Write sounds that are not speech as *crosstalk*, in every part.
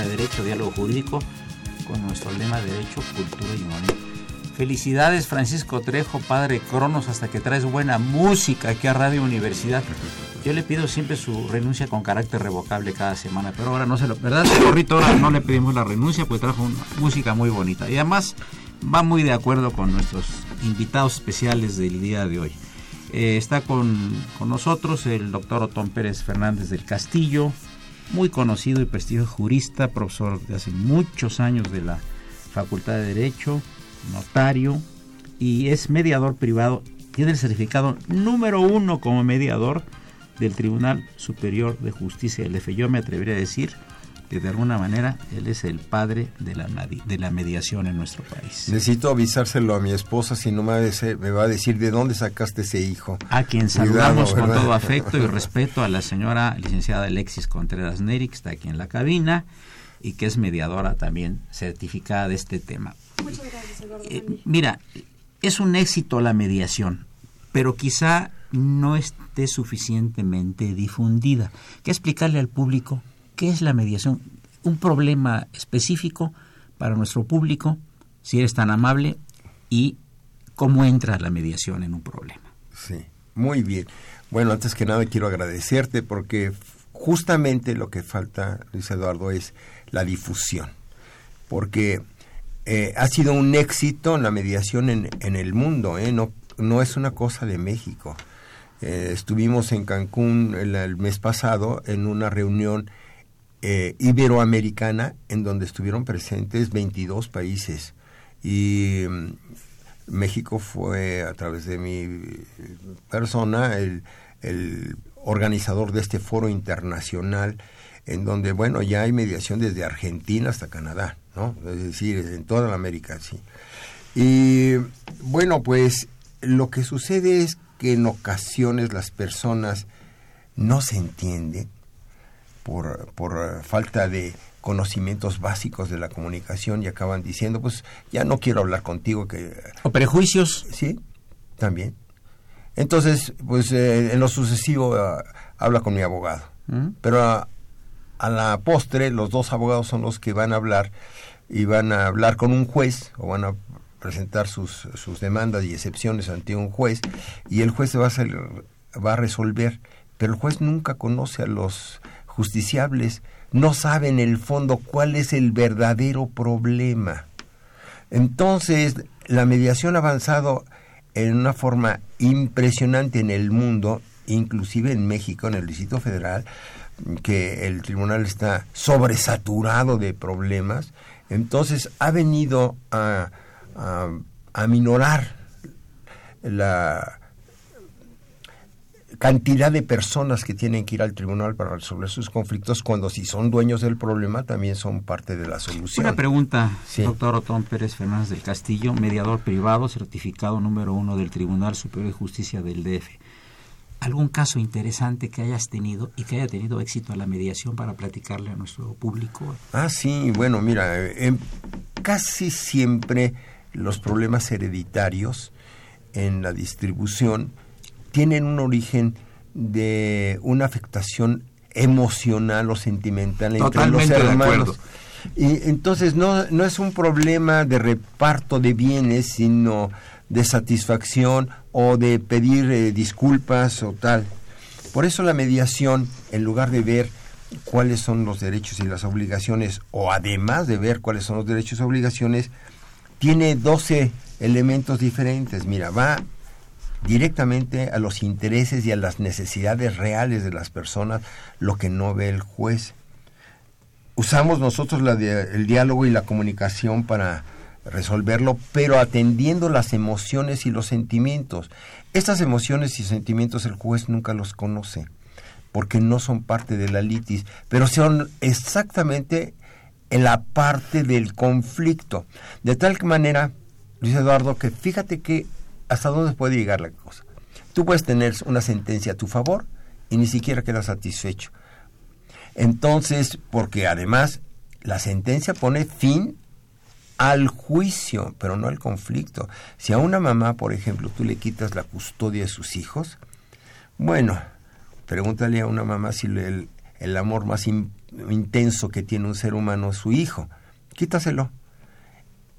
De Derecho, Diálogo Jurídico, con nuestro lema Derecho, Cultura y Humanidad. Felicidades Francisco Trejo, padre Cronos, hasta que traes buena música aquí a Radio Universidad. Yo le pido siempre su renuncia con carácter revocable cada semana, pero ahora no se lo... ¿Verdad, Corrito? Ahora no le pedimos la renuncia, pues trajo una música muy bonita. Y además va muy de acuerdo con nuestros invitados especiales del día de hoy. Eh, está con, con, nosotros el doctor Otón Pérez Fernández del Castillo, muy conocido y prestigioso jurista, profesor de hace muchos años de la Facultad de Derecho, notario y es mediador privado. Tiene el certificado número uno como mediador del Tribunal Superior de Justicia del F. Yo me atrevería a decir de alguna manera él es el padre de la, de la mediación en nuestro país. Necesito avisárselo a mi esposa, si no me va a decir, me va a decir de dónde sacaste ese hijo. A quien saludamos con todo afecto y respeto a la señora licenciada Alexis Contreras Neri, que está aquí en la cabina y que es mediadora también certificada de este tema. Muchas gracias, Eduardo. Eh, mira, es un éxito la mediación, pero quizá no esté suficientemente difundida. ¿Qué explicarle al público ¿Qué es la mediación? Un problema específico para nuestro público, si eres tan amable, y cómo entra la mediación en un problema. Sí, muy bien. Bueno, antes que nada quiero agradecerte porque justamente lo que falta, Luis Eduardo, es la difusión. Porque eh, ha sido un éxito la mediación en, el mundo, ¿eh? no, no es una cosa de México. Eh, estuvimos en Cancún el, mes pasado en una reunión eh, iberoamericana en donde estuvieron presentes 22 países. Y mm, México fue a través de mi persona el, organizador de este foro internacional en donde bueno ya hay mediación desde Argentina hasta Canadá no es decir en toda la América sí. Y bueno pues lo que sucede es que en ocasiones las personas no se entienden por, por eh, falta de conocimientos básicos de la comunicación y acaban diciendo, pues ya no quiero hablar contigo. que ¿O prejuicios? Sí, también. Entonces, pues eh, en lo sucesivo eh, habla con mi abogado. ¿Mm? Pero a, a, la postre, los dos abogados son los que van a hablar y van a hablar con un juez o van a presentar sus, sus demandas y excepciones ante un juez y el juez va a, va a resolver. Pero el juez nunca conoce a los justiciables no saben en el fondo cuál es el verdadero problema. Entonces, la mediación ha avanzado en una forma impresionante en el mundo, inclusive en México, en el Distrito Federal, que el tribunal está sobresaturado de problemas. Entonces, ha venido a, a, a minorar la cantidad de personas que tienen que ir al tribunal para resolver sus conflictos, cuando si son dueños del problema también son parte de la solución. Una pregunta, doctor Otón Pérez Fernández del Castillo, mediador privado, certificado número uno del Tribunal Superior de Justicia del DF. ¿Algún caso interesante que hayas tenido y que haya tenido éxito a la mediación para platicarle a nuestro público? Ah, sí, bueno, mira, casi siempre los problemas hereditarios en la distribución tienen un origen de una afectación emocional o sentimental entre los hermanos. Y entonces no, no es un problema de reparto de bienes, sino de satisfacción o de pedir eh, disculpas o tal. Por eso la mediación, en lugar de ver cuáles son los derechos y las obligaciones, o además de ver cuáles son los derechos y obligaciones, tiene 12 elementos diferentes. Mira, va directamente a los intereses y a las necesidades reales de las personas, lo que no ve el juez. Usamos nosotros el diálogo y la comunicación para resolverlo, pero atendiendo las emociones y los sentimientos. Estas emociones y sentimientos el juez nunca los conoce, porque no son parte de la litis, pero son exactamente en la parte del conflicto. De tal manera, Luis Eduardo, que fíjate que hasta dónde puede llegar la cosa. Tú puedes tener una sentencia a tu favor y ni siquiera quedas satisfecho. Entonces, porque además la sentencia pone fin al juicio, pero no al conflicto. Si a una mamá, por ejemplo, tú le quitas la custodia de sus hijos, bueno, pregúntale a una mamá si el, el amor más intenso que tiene un ser humano es su hijo. Quítaselo.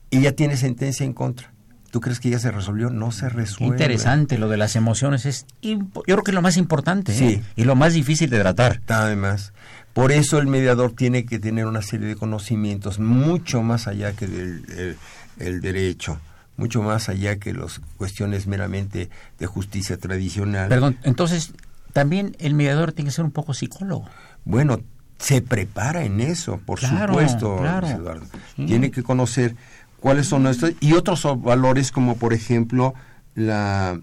Y ya tiene sentencia en contra. ¿Tú crees que ya se resolvió? No se resuelve. interesante lo de las emociones. Es yo creo que es lo más importante ¿eh? y lo más difícil de tratar. Además, por eso el mediador tiene que tener una serie de conocimientos mucho más allá que del el, derecho, mucho más allá que las cuestiones meramente de justicia tradicional. Perdón, entonces también el mediador tiene que ser un poco psicólogo. Bueno, se prepara en eso, por supuesto, Eduardo. Tiene que conocer cuáles son nuestros y otros valores como por ejemplo la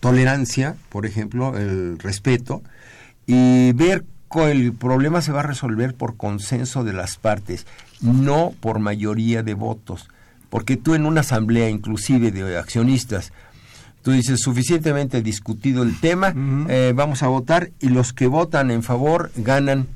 tolerancia, por ejemplo, el respeto y ver que el problema se va a resolver por consenso de las partes, no por mayoría de votos, porque tú en una asamblea inclusive de accionistas tú dices suficientemente discutido el tema, eh, vamos a votar y los que votan en favor ganan,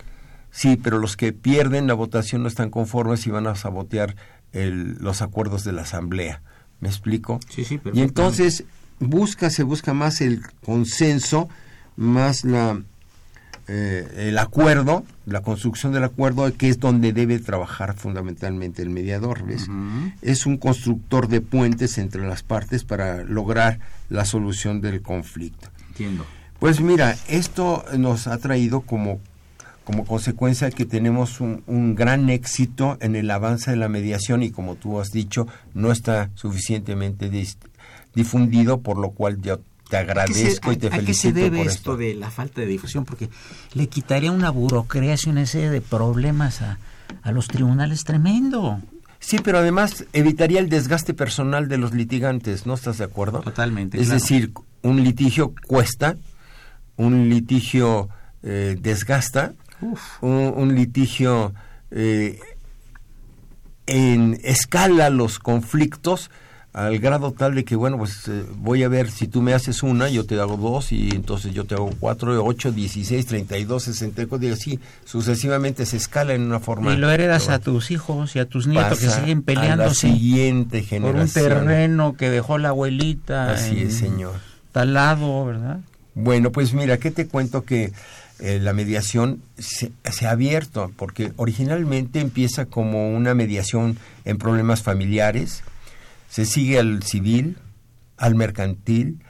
sí, pero los que pierden la votación no están conformes y van a sabotear los acuerdos de la Asamblea. ¿Me explico? Sí, sí, y entonces busca, se busca más el consenso, más la, eh, el acuerdo, la construcción del acuerdo, que es donde debe trabajar fundamentalmente el mediador. ¿ves? Es un constructor de puentes entre las partes para lograr la solución del conflicto. Entiendo. Pues mira, esto nos ha traído como como consecuencia que tenemos un, gran éxito en el avance de la mediación y como tú has dicho, no está suficientemente difundido, por lo cual yo te agradezco y te felicito. ¿A qué se debe esto, de la falta de difusión? Porque le quitaría una burocracia, una serie de problemas a, a los tribunales tremendo. Sí, pero además evitaría el desgaste personal de los litigantes, ¿no estás de acuerdo? Totalmente. Es decir, un litigio cuesta, un litigio eh, desgasta, un, litigio eh, en escala los conflictos al grado tal de que, bueno, pues eh, voy a ver si tú me haces una, yo te hago dos, y entonces yo te hago cuatro, ocho, dieciséis, treinta y dos, sesenta y cuatro, y así sucesivamente se escala en una forma. Y lo heredas a tus hijos y a tus nietos que siguen peleándose. A la siguiente generación. Por un terreno que dejó la abuelita. Así es, señor. Tal lado, ¿verdad? Bueno, pues mira, ¿qué te cuento que eh, la mediación se, ha abierto, porque originalmente empieza como una mediación en problemas familiares, se sigue al civil, al mercantil,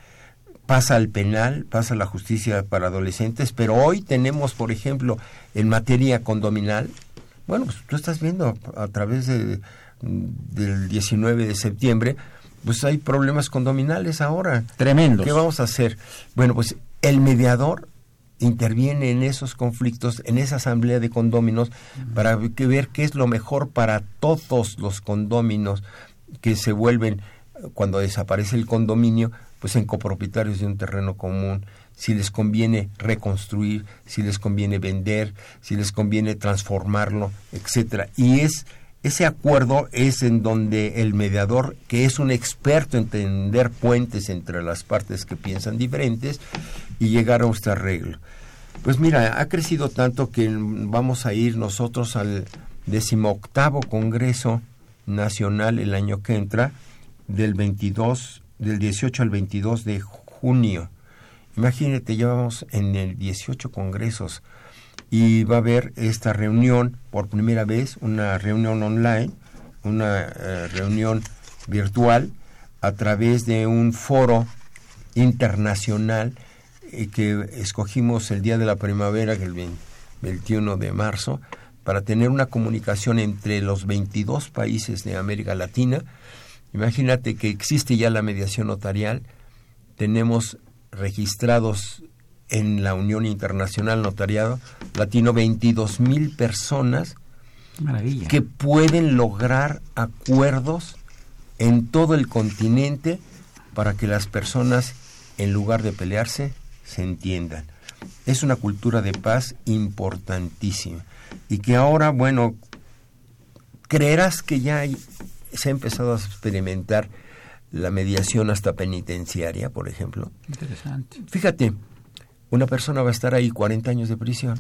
pasa al penal, pasa a la justicia para adolescentes, pero hoy tenemos, por ejemplo, en materia condominal, bueno, pues tú estás viendo a través de, del 19 de septiembre, pues hay problemas condominales ahora. Tremendos. ¿Qué vamos a hacer? Bueno, pues el mediador interviene en esos conflictos, en esa asamblea de condóminos, para ver qué es lo mejor para todos los condóminos que se vuelven, cuando desaparece el condominio, pues en copropietarios de un terreno común. si les conviene reconstruir, si les conviene vender, si les conviene transformarlo, etcétera. Y es ese acuerdo es en donde el mediador, que es un experto en tender puentes entre las partes que piensan diferentes, y llegar a este arreglo. Pues mira, ha crecido tanto que vamos a ir nosotros al decimoctavo Congreso Nacional el año que entra, del 22, del 18 al 22 de junio. Imagínate, ya vamos en el 18 congresos y va a haber esta reunión por primera vez, una reunión online, una eh, reunión virtual a través de un foro internacional eh, que escogimos el día de la primavera, el 21 de marzo, para tener una comunicación entre los 22 países de América Latina. Imagínate que existe ya la mediación notarial, tenemos registrados en la Unión Internacional Notariado Latino 22 mil personas que pueden lograr acuerdos en todo el continente para que las personas, en lugar de pelearse, se entiendan. Es una cultura de paz importantísima y que ahora, bueno, creerás que ya se ha empezado a experimentar la mediación hasta penitenciaria, por ejemplo. Interesante. Fíjate, una persona va a estar ahí 40 años de prisión,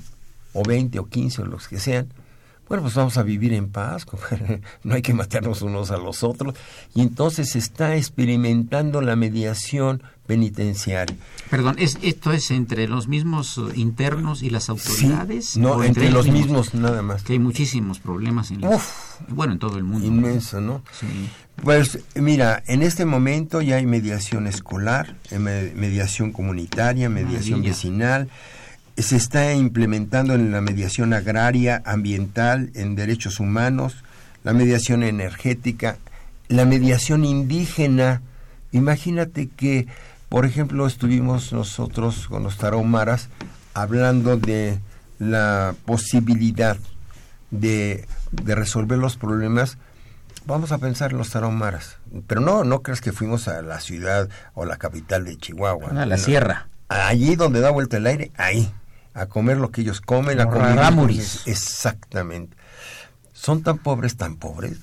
o 20 o 15 o los que sean. Bueno, pues vamos a vivir en paz, *laughs* no hay que matarnos unos a los otros. Y entonces se está experimentando la mediación penitenciaria. Perdón, ¿es, ¿esto es entre los mismos internos y las autoridades? no, entre, los mismos, nada más. Que hay muchísimos problemas en bueno, en todo el mundo. Inmenso, ¿no? Sí. Pues mira, en este momento ya hay mediación escolar, eh, mediación comunitaria, mediación vecinal, se está implementando en la mediación agraria, ambiental, en derechos humanos, la mediación energética, la mediación indígena. Imagínate que, por ejemplo, estuvimos nosotros con los tarahumaras hablando de la posibilidad de, de resolver los problemas vamos a pensar en los tarahumaras. Pero no, no creas que fuimos a la ciudad o la capital de Chihuahua. A la sierra. Allí donde da vuelta el aire, ahí. A comer lo que ellos comen, a comer. Exactamente. Son tan pobres, tan pobres,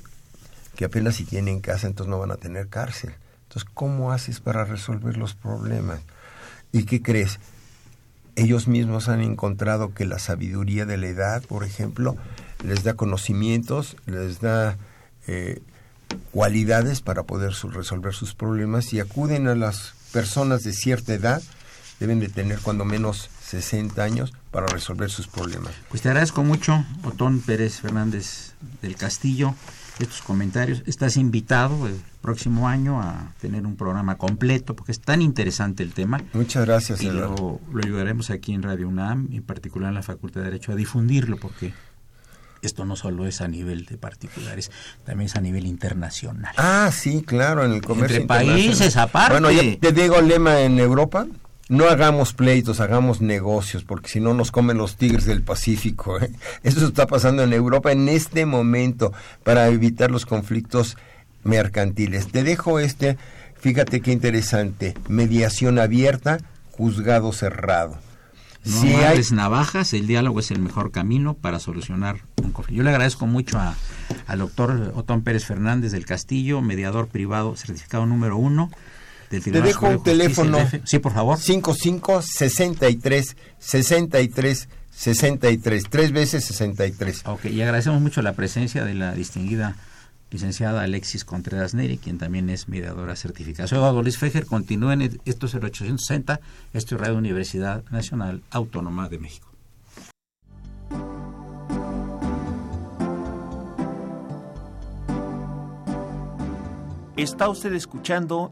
que apenas si tienen casa, entonces no van a tener cárcel. Entonces, ¿cómo haces para resolver los problemas? ¿Y qué crees? Ellos mismos han encontrado que la sabiduría de la edad, por ejemplo, les da conocimientos, les da eh, cualidades para poder resolver sus problemas y acuden a las personas de cierta edad, deben de tener cuando menos 60 años para resolver sus problemas. Pues te agradezco mucho, Otón Pérez Fernández del Castillo, estos comentarios. Estás invitado el próximo año a tener un programa completo porque es tan interesante el tema. Muchas gracias. Y lo, lo, ayudaremos aquí en Radio UNAM, en particular en la Facultad de Derecho, a difundirlo porque esto no solo es a nivel de particulares, también es a nivel internacional. Ah, sí, claro, en el comercio Entre países aparte. Bueno, ya te digo lema en Europa, no hagamos pleitos, hagamos negocios, porque si no nos comen los tigres del Pacífico. ¿eh? *laughs* Eso está pasando en Europa en este momento para evitar los conflictos mercantiles. Te dejo este, fíjate qué interesante, mediación abierta, juzgado cerrado. No si hay navajas, el diálogo es el mejor camino para solucionar un conflicto. Yo le agradezco mucho a, al doctor Otón Pérez Fernández del Castillo, mediador privado certificado número uno del Te dejo un teléfono. Sí, por favor. 55 63 63 63. Tres veces 63. Ok, y agradecemos mucho la presencia de la distinguida licenciada Alexis Contreras Neri, quien también es mediadora certificada. Soy Eduardo Luis Fejer, continúen esto es el 860, esto es Radio Universidad Nacional Autónoma de México. Está usted escuchando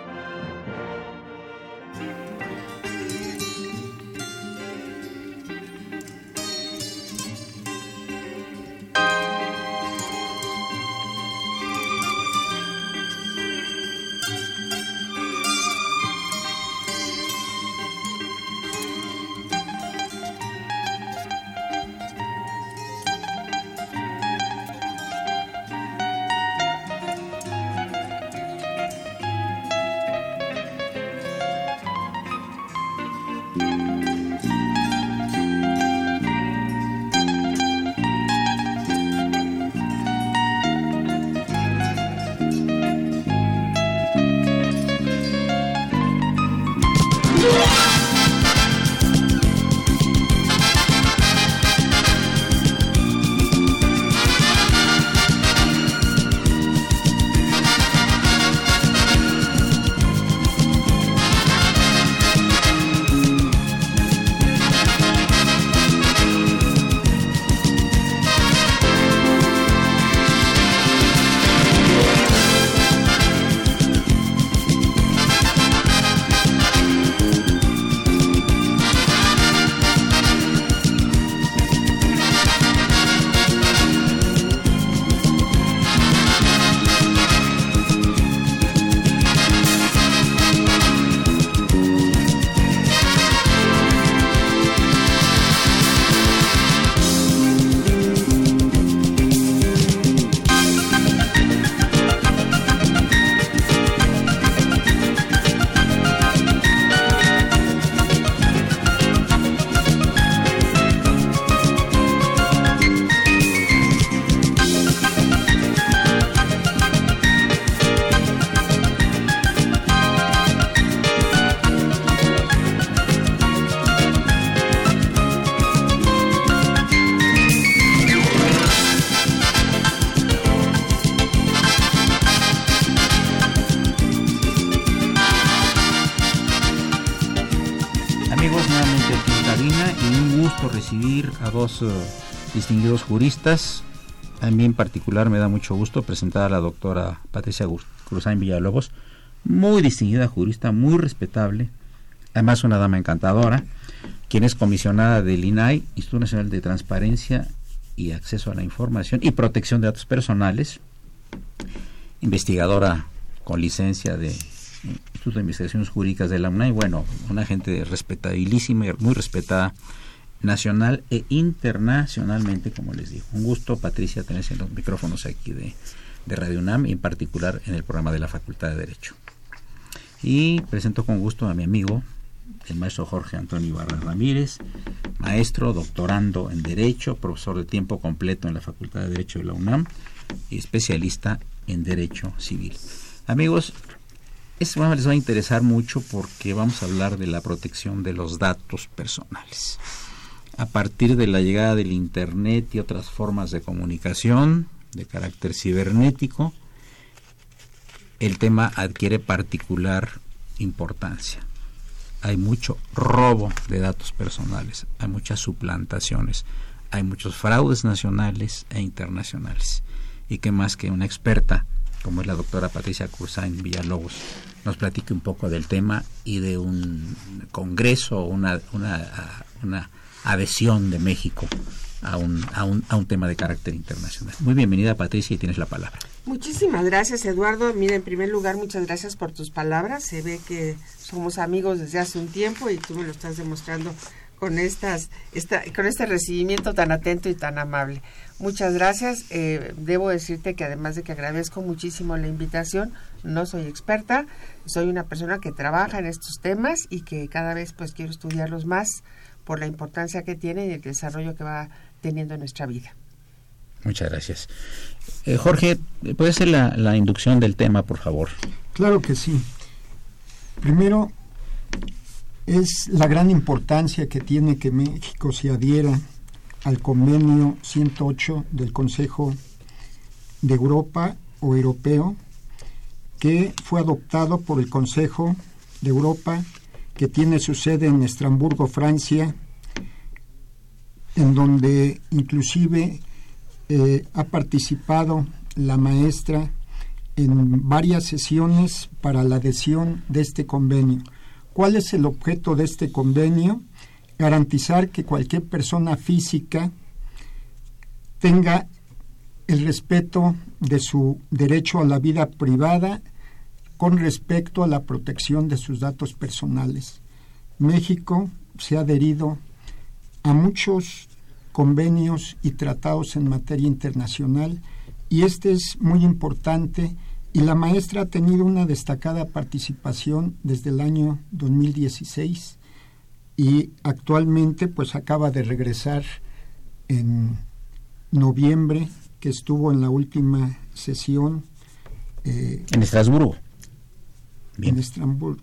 Juristas. A mí en particular me da mucho gusto presentar a la doctora Patricia Cruzán Villalobos, muy distinguida jurista, muy respetable, además una dama encantadora, quien es comisionada del INAI, Instituto Nacional de Transparencia y Acceso a la Información y Protección de Datos Personales, investigadora con licencia de Instituto de Investigaciones Jurídicas de la UNAI, bueno, una gente respetabilísima y muy respetada nacional e internacionalmente, como les digo. Un gusto, Patricia, tener los micrófonos aquí de, de Radio UNAM y en particular en el programa de la Facultad de Derecho. Y presento con gusto a mi amigo, el maestro Jorge Antonio Ibarra Ramírez, maestro, doctorando en Derecho, profesor de tiempo completo en la Facultad de Derecho de la UNAM y especialista en Derecho Civil. Amigos, este programa les va a interesar mucho porque vamos a hablar de la protección de los datos personales. A partir de la llegada del Internet y otras formas de comunicación de carácter cibernético, el tema adquiere particular importancia. Hay mucho robo de datos personales, hay muchas suplantaciones, hay muchos fraudes nacionales e internacionales. Y que más que una experta, como es la doctora Patricia Cursain Villalobos, nos platique un poco del tema y de un congreso, una, una, una adhesión de México a un, a, un, a un tema de carácter internacional. Muy bienvenida Patricia y tienes la palabra. Muchísimas gracias Eduardo. Mira, en primer lugar, muchas gracias por tus palabras. Se ve que somos amigos desde hace un tiempo y tú me lo estás demostrando con estas, esta, con este recibimiento tan atento y tan amable. Muchas gracias. Eh, debo decirte que además de que agradezco muchísimo la invitación, no soy experta, soy una persona que trabaja en estos temas y que cada vez pues quiero estudiarlos más por la importancia que tiene y el desarrollo que va teniendo en nuestra vida. Muchas gracias. Eh, Jorge, ¿puede ser la, la inducción del tema, por favor? Claro que sí. Primero, es la gran importancia que tiene que México se adhiera al convenio 108 del Consejo de Europa o Europeo, que fue adoptado por el Consejo de Europa, que tiene su sede en Estrasburgo, Francia, en donde inclusive eh, ha participado la maestra en varias sesiones para la adhesión de este convenio. ¿Cuál es el objeto de este convenio? Garantizar que cualquier persona física tenga el respeto de su derecho a la vida privada con respecto a la protección de sus datos personales. México se ha adherido a muchos convenios y tratados en materia internacional y este es muy importante y la maestra ha tenido una destacada participación desde el año 2016 y actualmente pues acaba de regresar en noviembre que estuvo en la última sesión eh, en Estrasburgo en Estrasburgo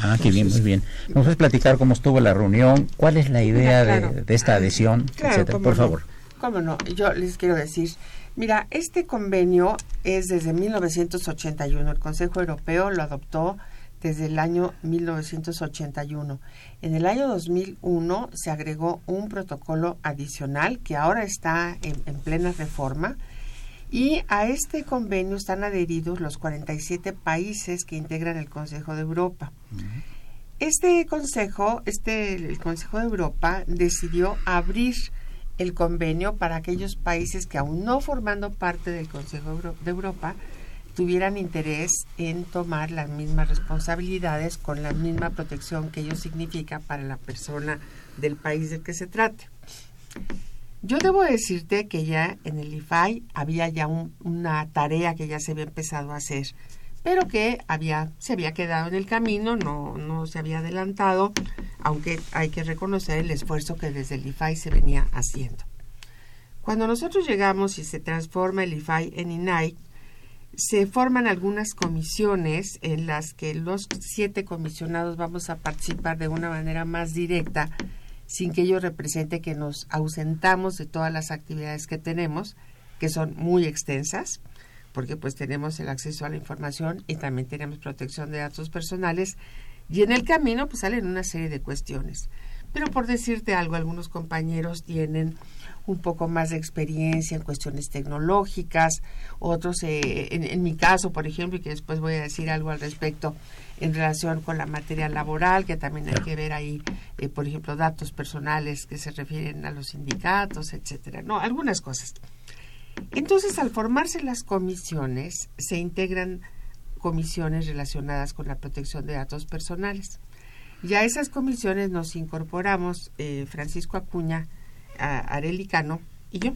Ah, qué bien, muy bien. ¿Nos puedes platicar cómo estuvo la reunión? ¿Cuál es la idea de, esta adhesión? etcétera? Por favor. Cómo no, yo les quiero decir, mira, este convenio es desde 1981. El Consejo Europeo lo adoptó desde el año 1981. En el año 2001 se agregó un protocolo adicional que ahora está en plena reforma y a este convenio están adheridos los 47 países que integran el Consejo de Europa. Este consejo, este el Consejo de Europa decidió abrir el convenio para aquellos países que aún no formando parte del Consejo de Europa tuvieran interés en tomar las mismas responsabilidades con la misma protección que ello significa para la persona del país del que se trate. Yo debo decirte que ya en el IFAI había ya una tarea que ya se había empezado a hacer, pero que había, se había quedado en el camino, no, no se había adelantado, aunque hay que reconocer el esfuerzo que desde el IFAI se venía haciendo. Cuando nosotros llegamos y se transforma el IFAI en INAI, se forman algunas comisiones en las que los siete comisionados vamos a participar de una manera más directa sin que ello represente que nos ausentamos de todas las actividades que tenemos, que son muy extensas, porque pues tenemos el acceso a la información y también tenemos protección de datos personales, y en el camino pues salen una serie de cuestiones. Pero por decirte algo, algunos compañeros tienen un poco más de experiencia en cuestiones tecnológicas, otros, eh, en, mi caso, por ejemplo, y que después voy a decir algo al respecto en relación con la materia laboral, que también hay que ver ahí, eh, por ejemplo, datos personales que se refieren a los sindicatos, etcétera, no, algunas cosas. Entonces, al formarse las comisiones, se integran comisiones relacionadas con la protección de datos personales. Ya a esas comisiones nos incorporamos eh, Francisco Acuña, Arelicano y yo.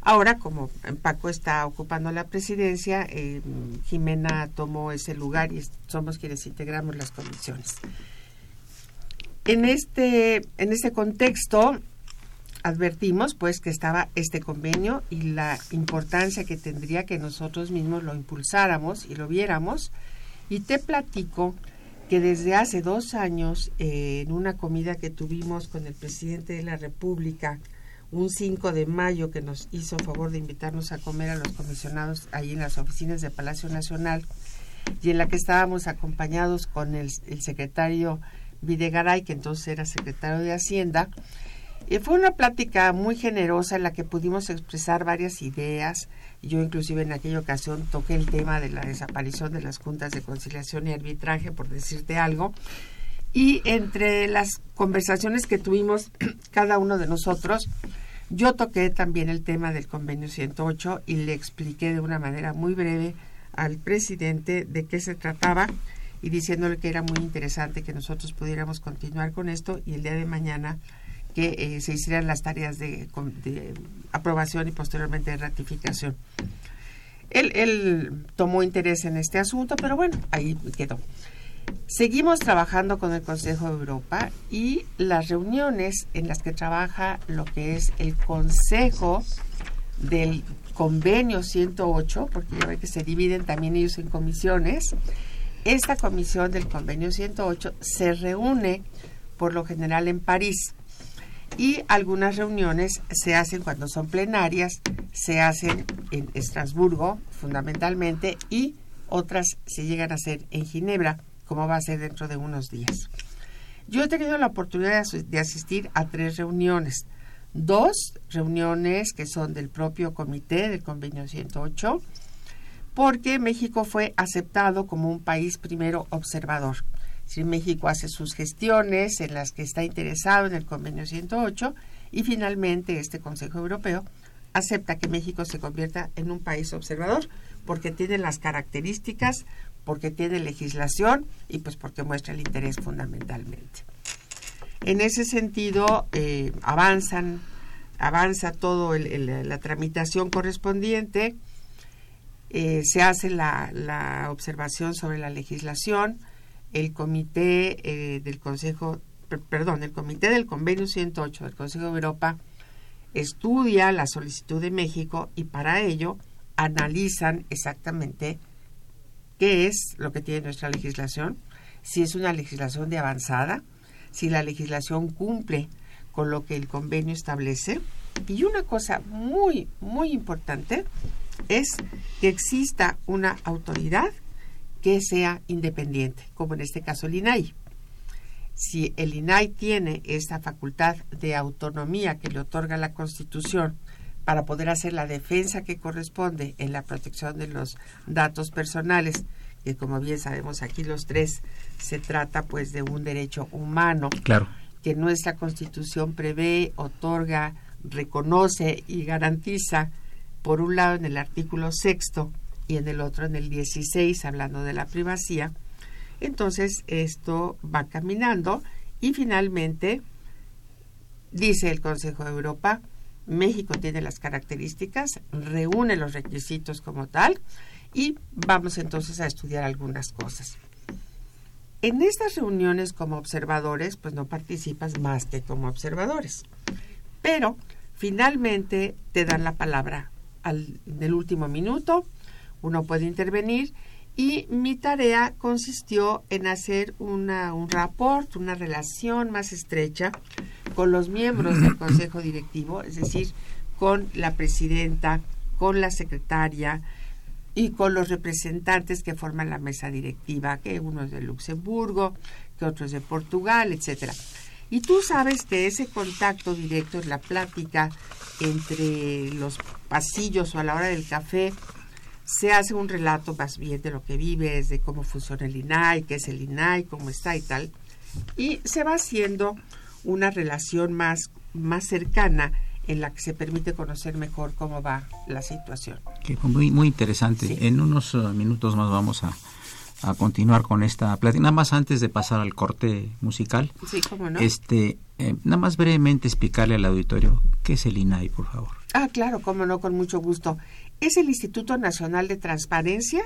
Ahora, como Paco está ocupando la presidencia, eh, Jimena tomó ese lugar y somos quienes integramos las comisiones. En este, en este contexto, advertimos pues que estaba este convenio y la importancia que tendría que nosotros mismos lo impulsáramos y lo viéramos. Y te platico que desde hace dos años, eh, en una comida que tuvimos con el presidente de la República, un 5 de mayo que nos hizo favor de invitarnos a comer a los comisionados ahí en las oficinas de Palacio Nacional y en la que estábamos acompañados con el, el secretario Videgaray, que entonces era secretario de Hacienda. Fue una plática muy generosa en la que pudimos expresar varias ideas, yo inclusive en aquella ocasión toqué el tema de la desaparición de las juntas de conciliación y arbitraje, por decirte algo. Y entre las conversaciones que tuvimos *clears throat* cada uno de nosotros, yo toqué también el tema del convenio 108 y le expliqué de una manera muy breve al presidente de qué se trataba y diciéndole que era muy interesante que nosotros pudiéramos continuar con esto y el día de mañana que eh, se hicieran las tareas de, aprobación y posteriormente de ratificación. Él, él tomó interés en este asunto, pero bueno, ahí quedó. Seguimos trabajando con el Consejo de Europa y las reuniones en las que trabaja lo que es el Consejo del Convenio 108, porque ya ve que se dividen también ellos en comisiones, esta comisión del Convenio 108 se reúne por lo general en París y algunas reuniones se hacen cuando son plenarias, se hacen en Estrasburgo fundamentalmente y otras se llegan a hacer en Ginebra, como va a ser dentro de unos días. Yo he tenido la oportunidad de asistir a tres reuniones, dos reuniones que son del propio comité del convenio 108, porque México fue aceptado como un país primero observador si México hace sus gestiones en las que está interesado en el convenio 108 y finalmente este Consejo Europeo acepta que México se convierta en un país observador porque tiene las características, porque tiene legislación y pues porque muestra el interés fundamentalmente. En ese sentido, eh, avanzan, avanza todo la tramitación correspondiente, eh, se hace la, la observación sobre la legislación, el comité eh, del Consejo, perdón, el comité del Convenio 108 del Consejo de Europa estudia la solicitud de México y para ello analizan exactamente qué es lo que tiene nuestra legislación, si es una legislación de avanzada, si la legislación cumple con lo que el convenio establece. Y una cosa muy, muy importante es que exista una autoridad que sea independiente, como en este caso el INAI. Si el INAI tiene esta facultad de autonomía que le otorga la Constitución para poder hacer la defensa que corresponde en la protección de los datos personales, que como bien sabemos aquí los tres se trata pues de un derecho humano claro. que nuestra Constitución prevé, otorga, reconoce y garantiza, por un lado en el artículo sexto, y en el otro en el 16 hablando de la privacidad. Entonces esto va caminando y finalmente dice el Consejo de Europa, México tiene las características, reúne los requisitos como tal y vamos entonces a estudiar algunas cosas. En estas reuniones como observadores, pues no participas más que como observadores, pero finalmente te dan la palabra al, en el último minuto uno puede intervenir y mi tarea consistió en hacer una, un rapport, una relación más estrecha con los miembros del *clears throat* Consejo Directivo, es decir, con la presidenta, con la secretaria y con los representantes que forman la mesa directiva, que uno es de Luxemburgo, que otro es de Portugal, etcétera. Y tú sabes que ese contacto directo, la plática entre los pasillos o a la hora del café, se hace un relato más bien de lo que vives, de cómo funciona el INAI, qué es el INAI, cómo está y tal. Y se va haciendo una relación más, más cercana en la que se permite conocer mejor cómo va la situación. muy, muy interesante. En unos uh, minutos más vamos a, a continuar con esta plática. Nada más antes de pasar al corte musical, sí, ¿cómo no? este, eh, nada más brevemente explicarle al auditorio qué es el INAI, por favor. Ah, claro, cómo no, con mucho gusto. Es el Instituto Nacional de Transparencia,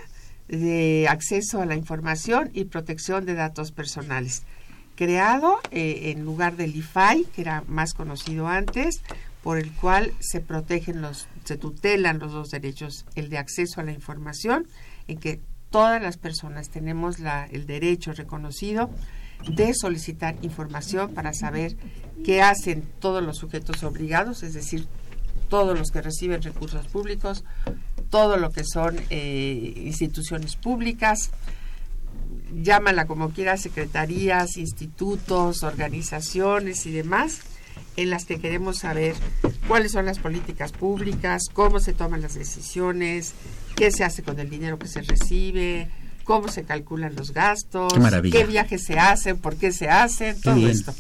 de Acceso a la Información y Protección de Datos Personales, creado eh, en lugar del IFAI, que era más conocido antes, por el cual se protegen los, se tutelan los dos derechos, el de acceso a la información, en que todas las personas tenemos la, el derecho reconocido de solicitar información para saber qué hacen todos los sujetos obligados, es decir, todos los que reciben recursos públicos, todo lo que son eh, instituciones públicas, llámala como quiera, secretarías, institutos, organizaciones y demás, en las que queremos saber cuáles son las políticas públicas, cómo se toman las decisiones, qué se hace con el dinero que se recibe, cómo se calculan los gastos, qué, viajes se hacen, por qué se hacen, todo esto.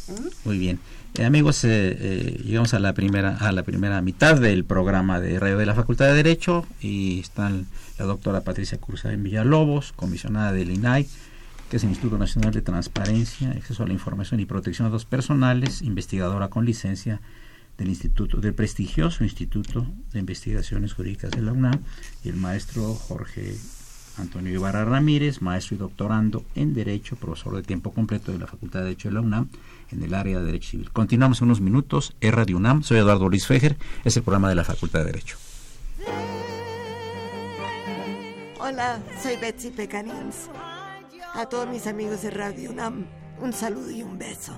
Muy bien. Eh, amigos, eh, eh, llegamos a la primera a la primera mitad del programa de radio de la Facultad de Derecho y están la doctora Patricia Cruz en Villalobos, comisionada del INAI, que es el Instituto Nacional de Transparencia, Acceso a la Información y Protección de Datos Personales, investigadora con licencia del Instituto, del prestigioso Instituto de Investigaciones Jurídicas de la UNAM, y el maestro Jorge Antonio Ibarra Ramírez, maestro y doctorando en Derecho, profesor de tiempo completo de la Facultad de Derecho de la UNAM en el área de Derecho Civil. Continuamos en unos minutos, es Radio UNAM, soy Eduardo Luis Fejer, es el programa de la Facultad de Derecho. Hola, soy Betsy Pecanins. A todos mis amigos de Radio UNAM, un saludo y un beso.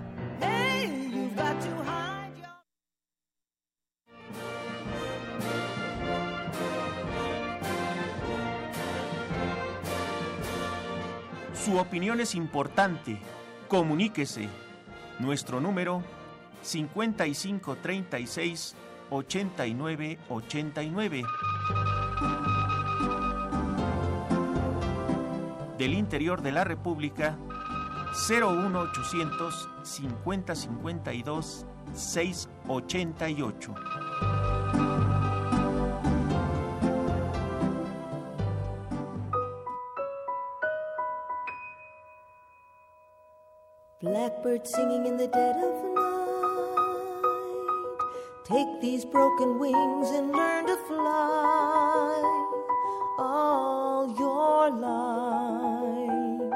Su opinión es importante. Comuníquese. Nuestro número 5536 8989 del interior de la República 01800 5052 688. Blackbird singing in the dead of night. Take these broken wings and learn to fly all your life.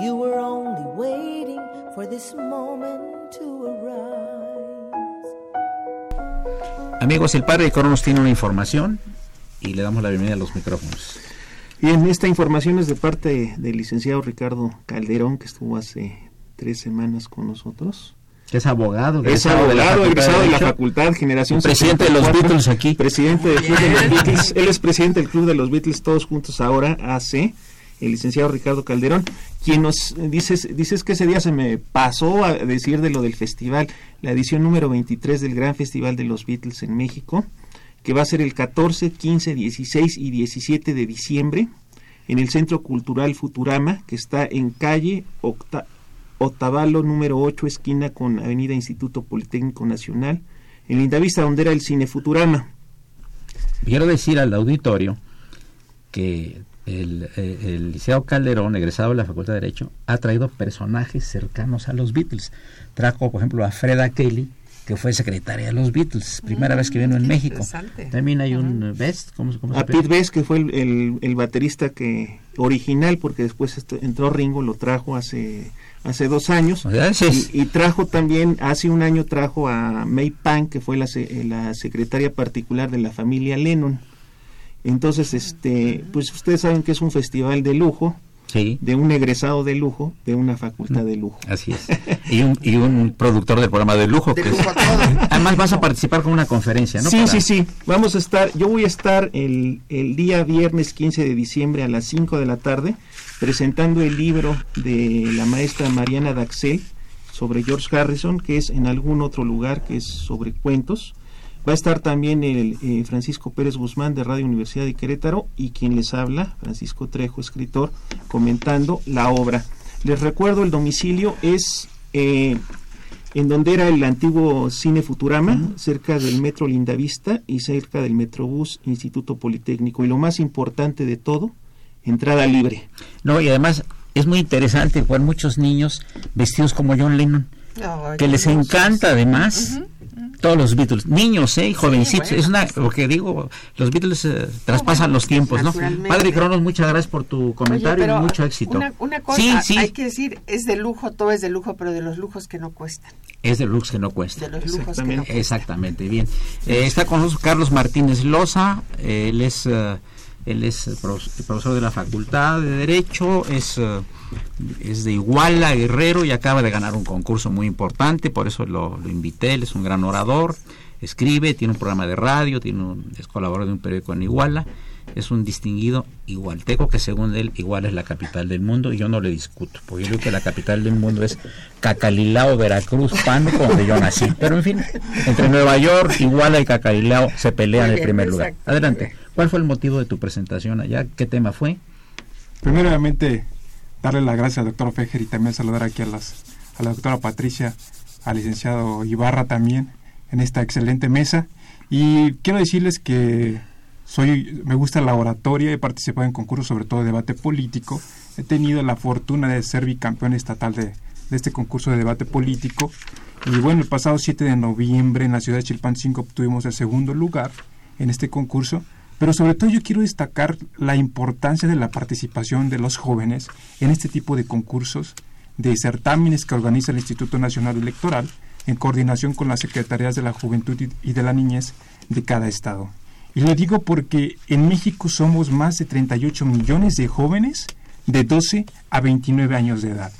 You were only waiting for this moment to arise. Amigos, el padre de Cronos tiene una información y le damos la bienvenida a los micrófonos. Bien, esta información es de parte del licenciado Ricardo Calderón, que estuvo hace tres semanas con nosotros. Es abogado. Es abogado, egresado de la facultad, generación. Presidente de los Beatles aquí. Presidente del Club de los Beatles. Él es presidente del Club de los Beatles, todos juntos ahora, AC, el licenciado Ricardo Calderón, quien nos dices, dices que ese día se me pasó a decir de lo del festival, la edición número 23 del Gran Festival de los Beatles en México, que va a ser el 14, 15, 16 y 17 de diciembre en el Centro Cultural Futurama, que está en calle Octa Otavalo número 8, esquina con Avenida Instituto Politécnico Nacional, en Lindavista, donde era el Cine Futurama. Quiero decir al auditorio que el, eh, el, Liceo Calderón, egresado de la Facultad de Derecho, ha traído personajes cercanos a los Beatles. Trajo, por ejemplo, a Freda Kelly, que fue secretaria de los Beatles, primera vez que vino en México. También hay un Best, ¿cómo, cómo A Pete Best, que fue el, el, baterista que original, porque después entró Ringo, lo trajo hace hace dos años. Y, trajo también hace un año trajo a May Pan que fue la, la secretaria particular de la familia Lennon. Entonces este pues ustedes saben que es un festival de lujo de un egresado de lujo de una facultad de lujo. Así es. Y un, y un productor del programa de lujo, que además vas a participar con una conferencia no sí sí sí. Vamos a estar yo voy a estar el, el día viernes 15 de diciembre a las 5 de la tarde presentando el libro de la maestra Mariana Daxel, sobre George Harrison, que es en algún otro lugar, que es sobre cuentos. Va a estar también el eh, Francisco Pérez Guzmán de Radio Universidad de Querétaro y quien les habla, Francisco Trejo, escritor, comentando la obra. Les recuerdo, el domicilio es eh, en donde era el antiguo Cine Futurama, cerca del Metro Lindavista y cerca del Metrobús Instituto Politécnico. Y lo más importante de todo, entrada libre. No, y además es muy interesante ver muchos niños vestidos como John Lennon, que les encanta además. Todos los Beatles, niños, ¿eh? y jovencitos. bueno, es una, sí. lo que digo, los Beatles eh, traspasan los tiempos, ¿no? Padre Cronos, muchas gracias por tu comentario y mucho éxito. Una, una cosa, sí, sí, hay que decir, es de lujo, todo es de lujo, pero de los lujos que no cuestan. es de lux que no cuesta. De los lujos que no cuestan. Exactamente, bien. Eh, está con nosotros Carlos Martínez Loza, él es eh, él es prof- profesor de la Facultad de Derecho, es eh, es de Iguala, Guerrero y acaba de ganar un concurso muy importante, por eso lo, lo invité, él es un gran orador, escribe, tiene un programa de radio, tiene un, es colaborador de un periódico en Iguala, es un distinguido igualteco que según él Iguala es la capital del mundo y yo no le discuto, porque yo creo que la capital del mundo es Cacalilao, Veracruz, Pánuco, donde yo nací. Pero en fin, entre Nueva York, Iguala y Cacalilao se pelean en bien, primer lugar. Adelante. ¿Cuál fue el motivo de tu presentación allá? ¿Qué tema fue? Primeramente, darle las gracias al doctor Fejer y también saludar aquí a, las, a la doctora Patricia, al licenciado Ibarra también en esta excelente mesa. Y quiero decirles que soy, me gusta la oratoria, he participado en concursos, sobre todo de debate político. He tenido la fortuna de ser bicampeón estatal de, de este concurso de debate político. Y bueno, el pasado 7 de noviembre en la ciudad de Chilpancingo obtuvimos el segundo lugar en este concurso. Pero sobre todo yo quiero destacar la importancia de la participación de los jóvenes en este tipo de concursos, de certámenes que organiza el Instituto Nacional Electoral en coordinación con las Secretarías de la Juventud y- de la Niñez de cada estado. Y lo digo porque en México somos más de 38 millones de jóvenes de 12 a 29 años de edad.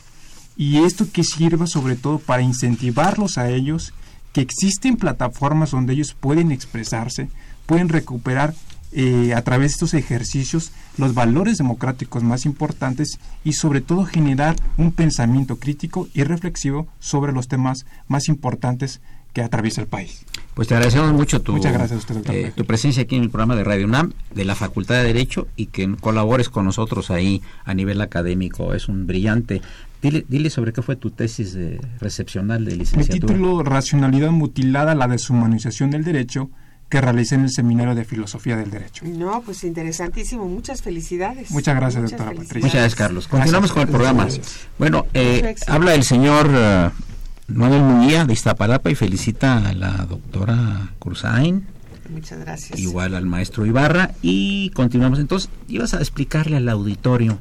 Y esto que sirva sobre todo para incentivarlos a ellos, que existen plataformas donde ellos pueden expresarse, pueden recuperar eh, a través de estos ejercicios los valores democráticos más importantes y sobre todo generar un pensamiento crítico y reflexivo sobre los temas más importantes que atraviesa el país. Pues te agradecemos mucho tu, Muchas gracias a usted, doctor eh, tu presencia aquí en el programa de Radio UNAM de la Facultad de Derecho y que colabores con nosotros ahí a nivel académico. Es un brillante. Dile, dile sobre qué fue tu tesis de recepcional de Mi licenciatura. título, Racionalidad mutilada, la deshumanización del derecho, que realicé en el Seminario de Filosofía del Derecho. No, pues interesantísimo. Muchas felicidades. Muchas gracias, Muchas doctora felicidades. Muchas gracias, Carlos. Continuamos con el programa. Gracias. Bueno, eh, habla el señor eh, Manuel Munguía de Iztapalapa y felicita a la doctora Cruzain, Muchas gracias. igual al maestro Ibarra, y continuamos. Entonces, ibas a explicarle al auditorio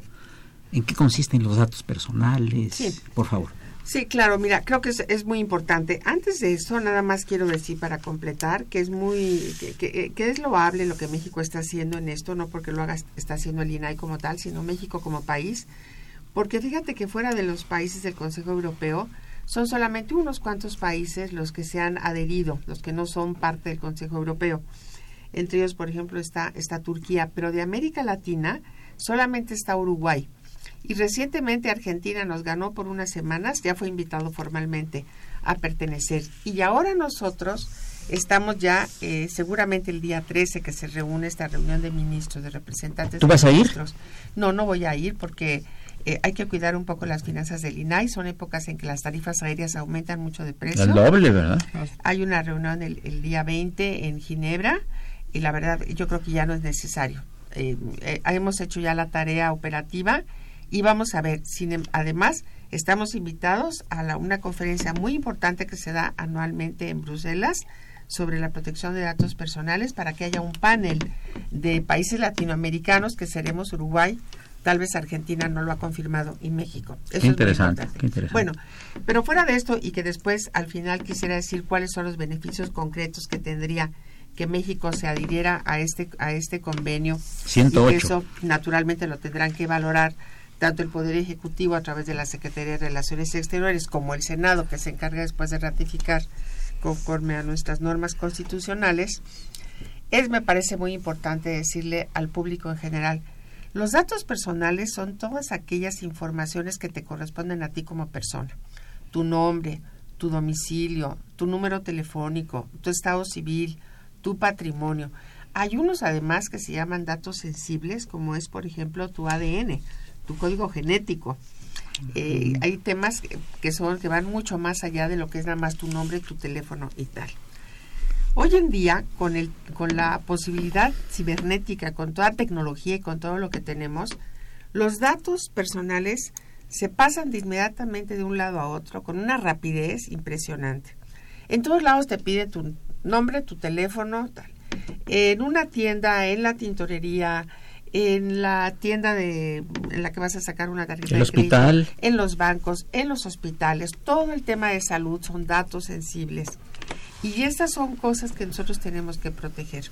en qué consisten los datos personales, Sí. por favor. Sí, claro, mira, creo que es, es muy importante. Antes de eso, nada más quiero decir para completar que es muy, que, que- que es loable lo que México está haciendo en esto, no porque lo haga, está haciendo el INAI como tal, sino México como país, porque fíjate que fuera de los países del Consejo Europeo, son solamente unos cuantos países los que se han adherido, los que no son parte del Consejo Europeo. Entre ellos, por ejemplo, está, está Turquía, pero de América Latina solamente está Uruguay. Y recientemente Argentina nos ganó por unas semanas, ya fue invitado formalmente a pertenecer. Y ahora nosotros estamos ya, eh, seguramente el día 13 que se reúne esta reunión de ministros, de representantes. ¿Tú de vas a ir? No, no voy a ir porque eh, hay que cuidar un poco las finanzas del INAI. Son épocas en que las tarifas aéreas aumentan mucho de precio. El doble, ¿verdad? Hay una reunión el, el día 20 en Ginebra y la verdad yo creo que ya no es necesario. Eh, eh, hemos hecho ya la tarea operativa y vamos a ver, sin, em- además estamos invitados a la- una conferencia muy importante que se da anualmente en Bruselas sobre la protección de datos personales para que haya un panel de países latinoamericanos que seremos Uruguay, tal vez Argentina no lo ha confirmado y México. Eso es muy interesante, qué interesante. Bueno, pero fuera de esto y que después al final quisiera decir cuáles son los beneficios concretos que tendría que México se adhiriera a este a este convenio 108. y que eso naturalmente lo tendrán que valorar tanto el Poder Ejecutivo a través de la Secretaría de Relaciones Exteriores como el Senado que se encarga después de ratificar conforme a nuestras normas constitucionales es me parece muy importante decirle al público en general los datos personales son todas aquellas informaciones que te corresponden a ti como persona tu nombre, tu domicilio, tu número telefónico, tu estado civil, tu patrimonio. Hay unos además que se llaman datos sensibles, como es por ejemplo tu ADN, tu código genético. Eh, hay temas que, que son que van mucho más allá de lo que es nada más tu nombre, tu teléfono y tal. Hoy en día, con, el, con la posibilidad cibernética, con toda tecnología y con todo lo que tenemos, los datos personales se pasan de inmediatamente de un lado a otro con una rapidez impresionante. En todos lados te pide tu nombre, tu teléfono, tal. En una tienda, en la tintorería, en la tienda de en la que vas a sacar una tarjeta El de crédito, hospital. en los bancos, en los hospitales, todo el tema de salud son datos sensibles. Y estas son cosas que nosotros tenemos que proteger.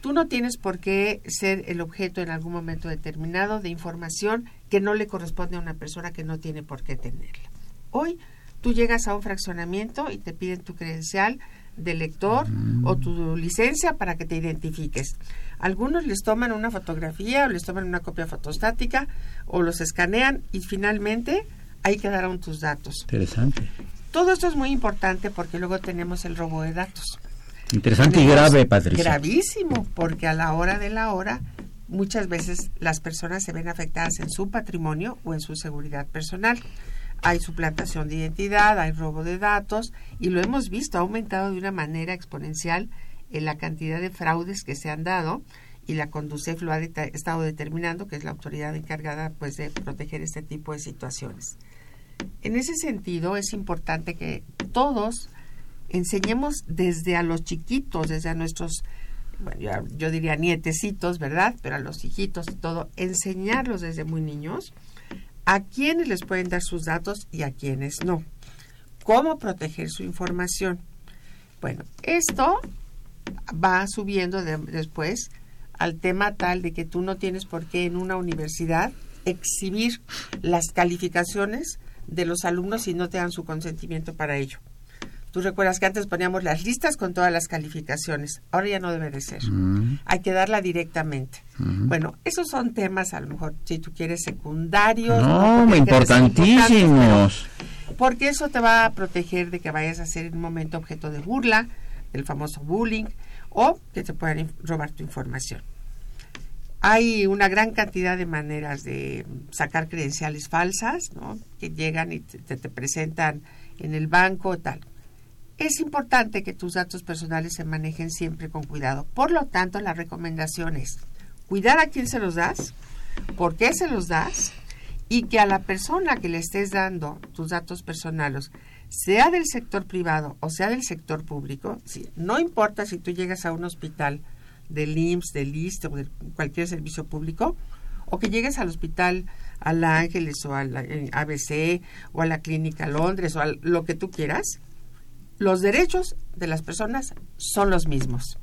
Tú no tienes por qué ser el objeto en algún momento determinado de información que no le corresponde a una persona que no tiene por qué tenerla. Hoy tú llegas a un fraccionamiento y te piden tu credencial de lector o tu licencia para que te identifiques. Algunos les toman una fotografía o les toman una copia fotostática o los escanean y finalmente ahí quedaron tus datos. Interesante. Todo esto es muy importante porque luego tenemos el robo de datos. Interesante y grave, Patricia. Gravísimo, porque a la hora de la hora muchas veces las personas se ven afectadas en su patrimonio o en su seguridad personal. Hay suplantación de identidad, hay robo de datos y lo hemos visto, ha aumentado de una manera exponencial en la cantidad de fraudes que se han dado y la Conducef lo ha deta- estado determinando, que es la autoridad encargada pues de proteger este tipo de situaciones. En ese sentido es importante que todos enseñemos desde a los chiquitos, desde a nuestros, bueno, yo diría nietecitos, ¿verdad? Pero a los hijitos y todo, enseñarlos desde muy niños a quienes les pueden dar sus datos y a quienes no. Cómo proteger su información. Bueno, esto va subiendo de- después al tema tal de que tú no tienes por qué en una universidad exhibir las calificaciones de los alumnos si no te dan su consentimiento para ello. Tú recuerdas que antes poníamos las listas con todas las calificaciones. Ahora ya no debe de ser. Mm, Hay que darla directamente. mm. Bueno, esos son temas, a lo mejor, si tú quieres, secundarios. No, ser importantísimos. Porque eso te va a proteger de que vayas a ser en un momento objeto de burla, del famoso bullying, o que te puedan robar tu información. Hay una gran cantidad de maneras de sacar credenciales falsas, ¿no? Que llegan y te, te- te presentan en el banco, tal. Es importante que tus datos personales se manejen siempre con cuidado. Por lo tanto, la recomendación es cuidar a quién se los das, por qué se los das y que a la persona que le estés dando tus datos personales, sea del sector privado o sea del sector público, no importa si tú llegas a un hospital del IMSS, del ISSSTE o de cualquier servicio público, o que llegues al hospital al Ángeles o eh, ABC o a la Clínica Londres o a lo que tú quieras, los derechos de las personas son los mismos.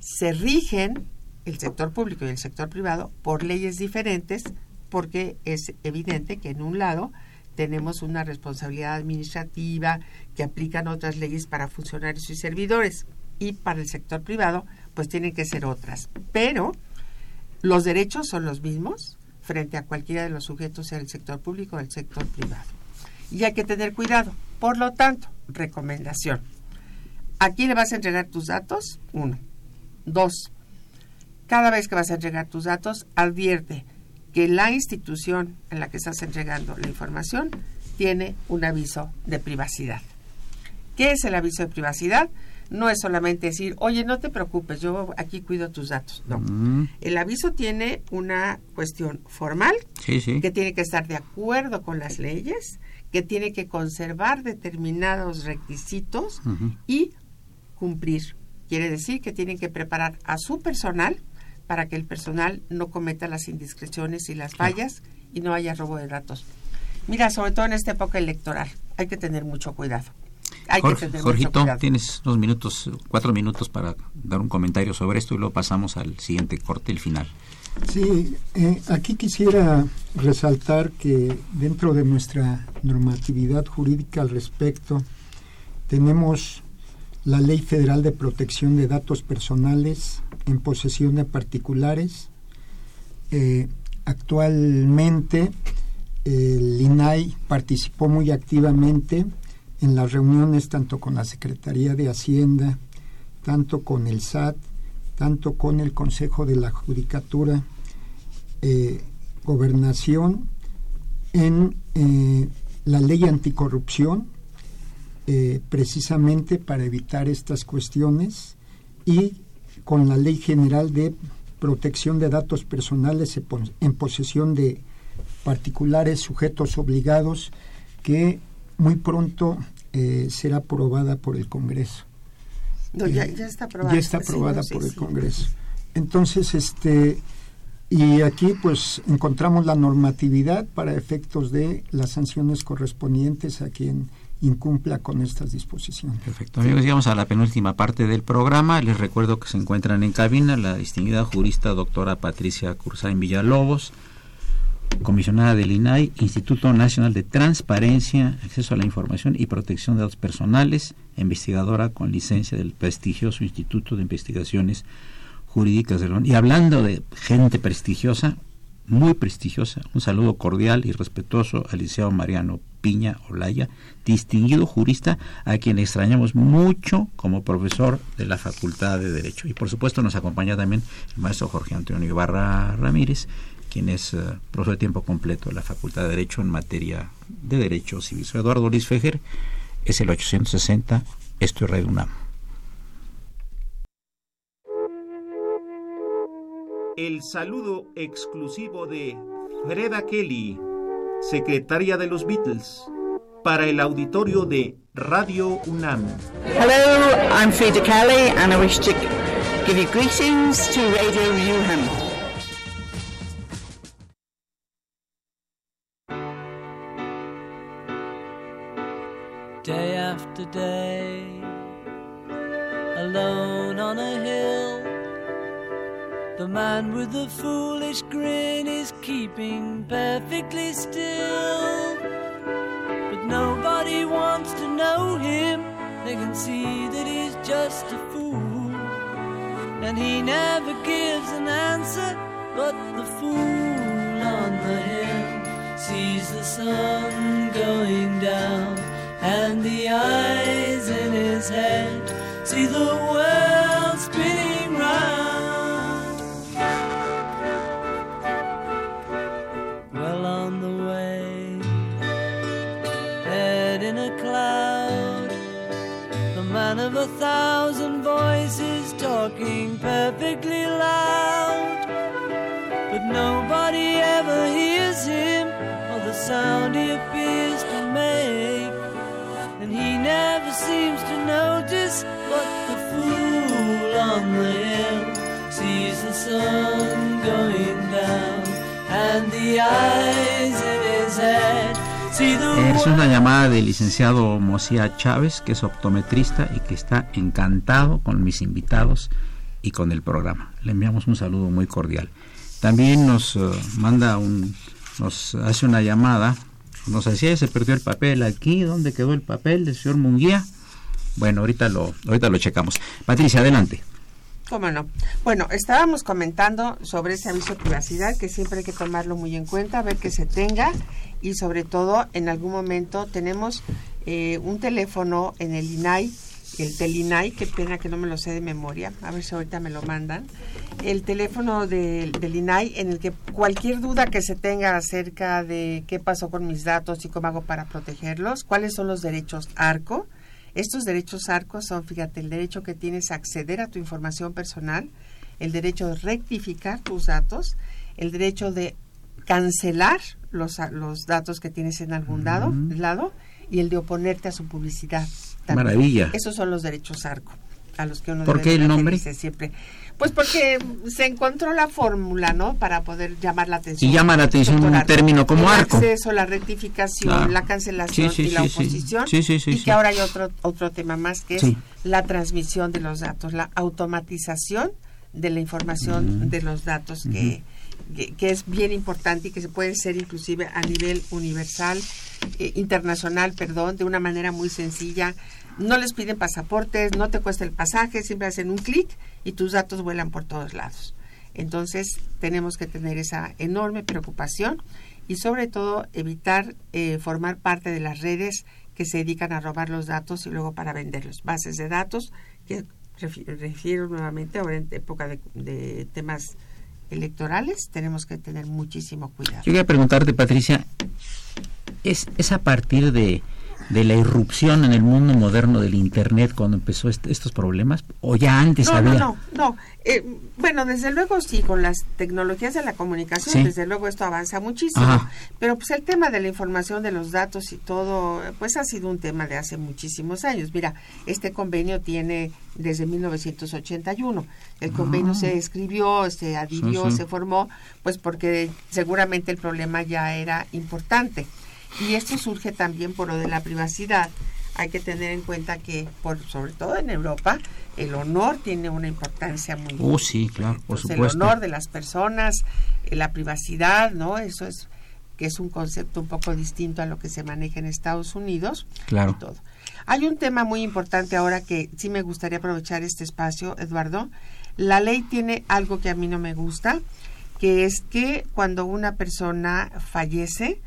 Se rigen el sector público y el sector privado por leyes diferentes porque es evidente que en un lado tenemos una responsabilidad administrativa que aplican otras leyes para funcionarios y servidores y para el sector privado pues tienen que ser otras. Pero los derechos son los mismos frente a cualquiera de los sujetos, sea el sector público o el sector privado. Y hay que tener cuidado. Por lo tanto, recomendación. ¿A quién le vas a entregar tus datos? Uno. Dos. Cada vez que vas a entregar tus datos, advierte que la institución en la que estás entregando la información tiene un aviso de privacidad. ¿Qué es el aviso de privacidad? No es solamente decir, oye, no te preocupes, yo aquí cuido tus datos. No. Mm, El aviso tiene una cuestión formal Sí, sí. que tiene que estar de acuerdo con las leyes, que tiene que conservar determinados requisitos y cumplir. Quiere decir que tienen que preparar a su personal para que el personal no cometa las indiscreciones y las fallas y no haya robo de datos. Mira, sobre todo en esta época electoral, hay que tener mucho cuidado. Hay Jorge- que tener Jorgito, mucho cuidado. tienes unos minutos, cuatro minutos para dar un comentario sobre esto y luego pasamos al siguiente corte, el final. Sí, eh, aquí quisiera resaltar que dentro de nuestra normatividad jurídica al respecto tenemos la Ley Federal de Protección de Datos Personales en posesión de particulares. Eh, actualmente el INAI participó muy activamente en las reuniones tanto con la Secretaría de Hacienda, tanto con el SAT, tanto con el Consejo de la Judicatura, eh, Gobernación, en eh, la ley anticorrupción, eh, precisamente para evitar estas cuestiones, y con la ley general de protección de datos personales en posesión de particulares sujetos obligados que muy pronto eh, será aprobada por el Congreso. ya, está aprobada. Ya está aprobada por el Congreso. Entonces, este, y aquí pues encontramos la normatividad para efectos de las sanciones correspondientes a quien incumpla con estas disposiciones. Perfecto. Amigos, llegamos a la penúltima parte del programa. Les recuerdo que se encuentran en cabina la distinguida jurista doctora Patricia Cursain Villalobos, comisionada del INAI, Instituto Nacional de Transparencia, Acceso a la Información y Protección de Datos Personales, investigadora con licencia del prestigioso Instituto de Investigaciones Jurídicas de León. Y hablando de gente prestigiosa, muy prestigiosa, un saludo cordial y respetuoso al licenciado Mariano Piña Olaya, distinguido jurista a quien extrañamos mucho como profesor de la Facultad de Derecho. Y por supuesto nos acompaña también el maestro Jorge Antonio Ibarra Ramírez, quien es eh, profesor de tiempo completo de la Facultad de Derecho en materia de Derecho Civil. Soy Eduardo Luis Fejer, es el 860, esto es Red UNAM. El saludo exclusivo de Freda Kelly, secretaria de los Beatles, para el auditorio de Radio UNAM. Hello, I'm Freda Kelly and I wish to give you greetings to Radio UNAM. day after day, alone on a hill. The man with the foolish grin is keeping perfectly still. But nobody wants to know him, they can see that he's just a fool. And he never gives an answer, but the fool on the hill sees the sun going down and the eyes in his head see the world cloud, the man of a thousand voices talking perfectly loud. But nobody ever hears him or the sound he appears to make. And he never seems to notice but the fool on the hill sees the sun going down and the eyes in his head Es una llamada del licenciado Mosía Chávez, que es optometrista y que está encantado con mis invitados y con el programa. Le enviamos un saludo muy cordial. También nos uh, manda un, nos hace una llamada nos decía, se perdió el papel aquí, ¿dónde quedó el papel del señor Munguía? Bueno, ahorita lo, ahorita lo checamos. Patricia, adelante. ¿Cómo no? Bueno, estábamos comentando sobre ese aviso de privacidad que siempre hay que tomarlo muy en cuenta, ver que se tenga y sobre todo en algún momento tenemos eh, un teléfono en el INAI el Telinai, qué pena que no me lo sé de memoria, a ver si ahorita me lo mandan, el teléfono del, INAI en el que cualquier duda que se tenga acerca de qué pasó con mis datos y cómo hago para protegerlos, cuáles son los derechos ARCO. Estos derechos ARCO son, fíjate, el derecho que tienes a acceder a tu información personal, el derecho de rectificar tus datos, el derecho de cancelar los, los datos que tienes en algún lado, lado y el de oponerte a su publicidad. También. Maravilla. Esos son los derechos ARCO, a los que uno ¿Por debe qué el nombre? siempre. Pues porque se encontró la fórmula, ¿no? Para poder llamar la atención. Y llama la atención un término como el arco. acceso, la rectificación, Claro. la cancelación Sí, sí, y la oposición. Sí, y que ahora hay otro, otro tema más que es la transmisión de los datos, la automatización de la información de los datos que, que, es bien importante y que se puede ser inclusive a nivel universal, eh, internacional, perdón, de una manera muy sencilla. No les piden pasaportes, no te cuesta el pasaje, siempre hacen un clic y tus datos vuelan por todos lados. Entonces tenemos que tener esa enorme preocupación y sobre todo evitar eh, formar parte de las redes que se dedican a robar los datos y luego para venderlos. Bases de datos que refi- refiero nuevamente ahora en época de, de temas electorales tenemos que tener muchísimo cuidado. Yo quería preguntarte, Patricia, ¿es, es a partir de, de la irrupción en el mundo moderno del Internet cuando empezó est- estos problemas? ¿O ya antes no, había? No, no, no. Eh, bueno, desde luego sí, con las tecnologías de la comunicación, Sí. desde luego esto avanza muchísimo. Ajá. Pero pues el tema de la información, de los datos y todo, pues ha sido un tema de hace muchísimos años. Mira, este convenio tiene desde 1981. El convenio Ah. se escribió, se adhirió, Sí, sí. se formó, pues porque seguramente el problema ya era importante. Y esto surge también por lo de la privacidad. Hay que tener en cuenta que, por, sobre todo en Europa, el honor tiene una importancia muy Oh, sí, claro, por pues, el supuesto. honor de las personas, eh, la privacidad, ¿no? Eso es que es un concepto un poco distinto a lo que se maneja en Estados Unidos. Claro. y todo. Hay un tema muy importante ahora que sí me gustaría aprovechar este espacio, Eduardo. La ley tiene algo que a mí no me gusta, que es que cuando una persona fallece,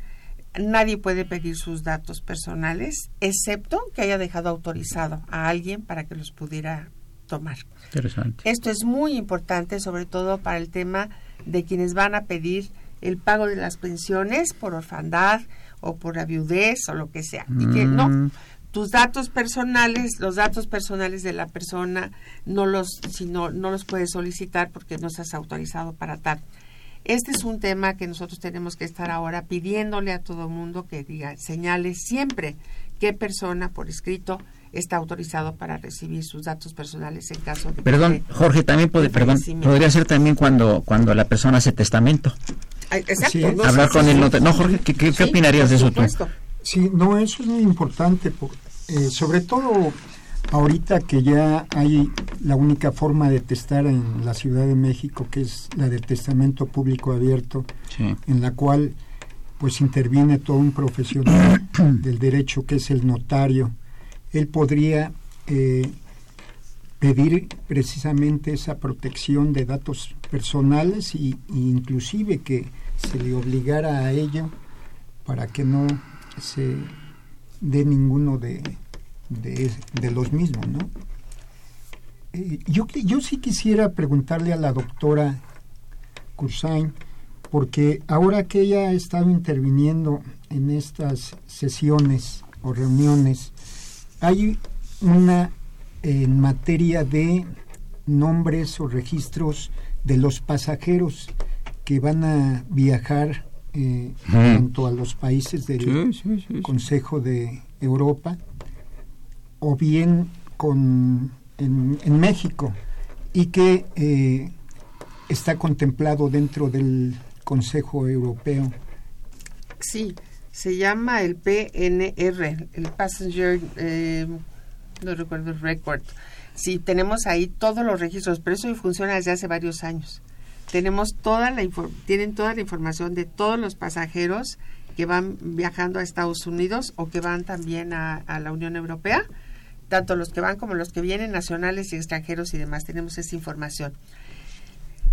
nadie puede pedir sus datos personales, excepto que haya dejado autorizado a alguien para que los pudiera tomar. Interesante. Esto es muy importante, sobre todo para el tema de quienes van a pedir el pago de las pensiones por orfandad o por la viudez o lo que sea. Y que no, Mm. tus datos personales, los datos personales de la persona, no los, si no, no los puedes solicitar porque no estás autorizado para tal. Este es un tema que nosotros tenemos que estar ahora pidiéndole a todo mundo que diga, señale siempre qué persona por escrito está autorizado para recibir sus datos personales en caso de que Perdón, esté Jorge, también puede, perdón, podría ser también cuando, cuando la persona hace testamento. Exacto. Sí. no Hablar con el notario. No, Jorge, ¿qué, qué- qué Sí, opinarías de eso tú? Sí, no, eso es muy importante, por- eh, sobre todo ahorita que ya hay la única forma de testar en la Ciudad de México, que es la del testamento público abierto, Sí. en la cual pues interviene todo un profesional *clears throat* del derecho que es el notario. Él podría eh, pedir precisamente esa protección de datos personales y, y inclusive que se le obligara a ello para que no se dé ninguno de, de, de los mismos, ¿no? Eh, yo, yo sí quisiera preguntarle a la doctora Cursain, porque ahora que ella ha estado interviniendo en estas sesiones o reuniones, hay una en materia de nombres o registros de los pasajeros que van a viajar eh, Ujú. tanto a los países del Sí, sí, sí, sí. Consejo de Europa o bien con en, México y que eh, está contemplado dentro del Consejo Europeo. Sí, se llama el PNR, el Passenger, eh, no recuerdo el record. Sí, tenemos ahí todos los registros, pero eso funciona desde hace varios años. Tenemos toda la tienen toda la información de todos los pasajeros que van viajando a Estados Unidos o que van también a, a la Unión Europea, tanto los que van como los que vienen, nacionales y extranjeros y demás. Tenemos esa información.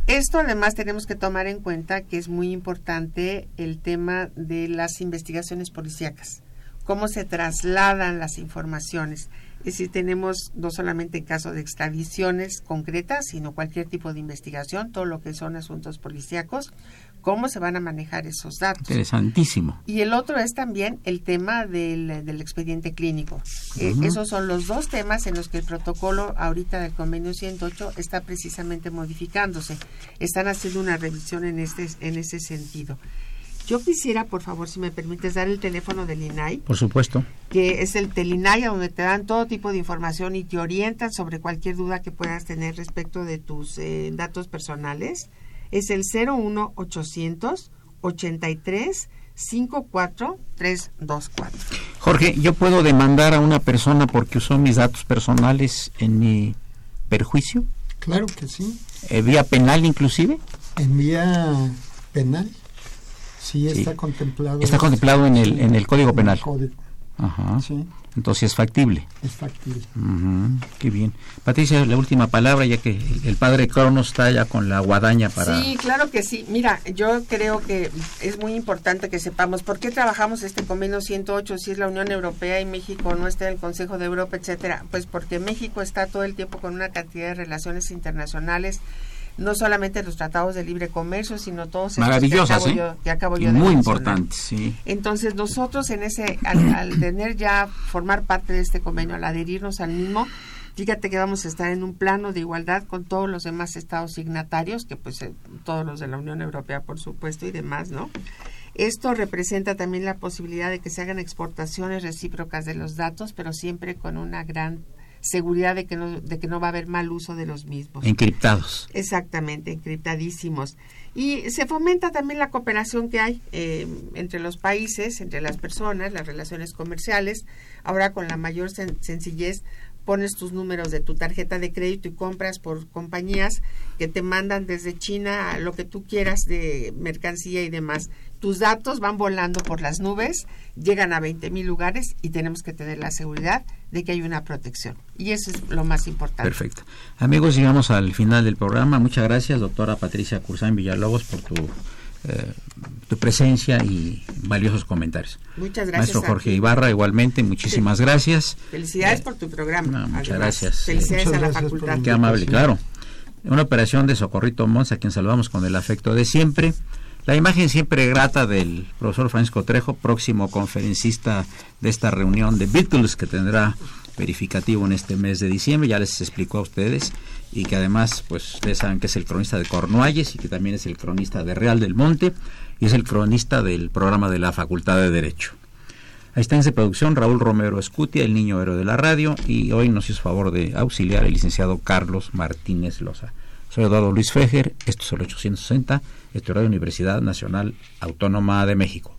Esto además tenemos que tomar en cuenta que es muy importante el tema de las investigaciones policíacas, cómo se trasladan las informaciones. Es decir, tenemos no solamente en caso de extradiciones concretas, sino cualquier tipo de investigación, todo lo que son asuntos policíacos, cómo se van a manejar esos datos. Interesantísimo. Y el otro es también el tema del, del expediente clínico. Eh, esos son los dos temas en los que el protocolo ahorita del convenio 108 está precisamente modificándose. Están haciendo una revisión en este en ese sentido. Yo quisiera, por favor, si me permites, dar el teléfono del INAI, Por supuesto. que es el Telinay, a donde te dan todo tipo de información y te orientan sobre cualquier duda que puedas tener respecto de tus eh, datos personales. Es el 01800 83 54 324. Jorge, ¿yo puedo demandar a una persona porque usó mis datos personales en mi perjuicio? Claro que sí. Eh, ¿Vía penal inclusive? En vía penal, sí, Sí. está contemplado. Está contemplado en el, en el Código en el Penal. código. Ajá. Sí. Entonces es factible. Es factible. Ujú, Qué bien. Patricia, la última palabra, ya que el, el padre Cronos está ya con la guadaña para... Sí, claro que sí. Mira, yo creo que es muy importante que sepamos por qué trabajamos este convenio 108, si es la Unión Europea y México no está en el Consejo de Europa, etcétera. Pues porque México está todo el tiempo con una cantidad de relaciones internacionales, no solamente los tratados de libre comercio, sino todos Maravillosas, que ¿eh? acabo yo, que acabo yo muy importantes, sí. Entonces nosotros en ese, al, al *clears throat* tener ya formar parte de este convenio, al adherirnos al mismo, fíjate que vamos a estar en un plano de igualdad con todos los demás estados signatarios, que pues eh, todos los de la Unión Europea por supuesto y demás, ¿no? Esto representa también la posibilidad de que se hagan exportaciones recíprocas de los datos, pero siempre con una gran seguridad de que no, de que no va a haber mal uso de los mismos. Encriptados. Exactamente, encriptadísimos. Y se fomenta también la cooperación que hay eh, entre los países, entre las personas, las relaciones comerciales. Ahora con la mayor sen- sencillez pones tus números de tu tarjeta de crédito y compras por compañías que te mandan desde China lo que tú quieras de mercancía y demás. Tus datos van volando por las nubes, llegan a 20 mil lugares y tenemos que tener la seguridad de que hay una protección. Y eso es lo más importante. Perfecto. Amigos, llegamos al final del programa. Muchas gracias, doctora Patricia Cursán Villalobos, por tu, eh, tu presencia y valiosos comentarios. Muchas gracias. Maestro a Jorge ti. Ibarra, igualmente, muchísimas gracias. Felicidades por tu programa. muchas además. gracias. Felicidades Muchas a la gracias facultad. Qué amable, claro. Una operación de Socorrito Mons, a quien saludamos con el afecto de siempre. La imagen siempre grata del profesor Francisco Trejo, próximo conferencista de esta reunión de Beatles que tendrá verificativo en este mes de diciembre, ya les explicó a ustedes, y que además, pues ustedes saben que es el cronista de Cornualles y que también es el cronista de Real del Monte y es el cronista del programa de la Facultad de Derecho. En esa producción Raúl Romero Escutia, el niño héroe de la radio, y hoy nos hizo favor de auxiliar el licenciado Carlos Martínez Loza. Soy Eduardo Luis Fejer, esto es el 860, esto es Radio Universidad Nacional Autónoma de México.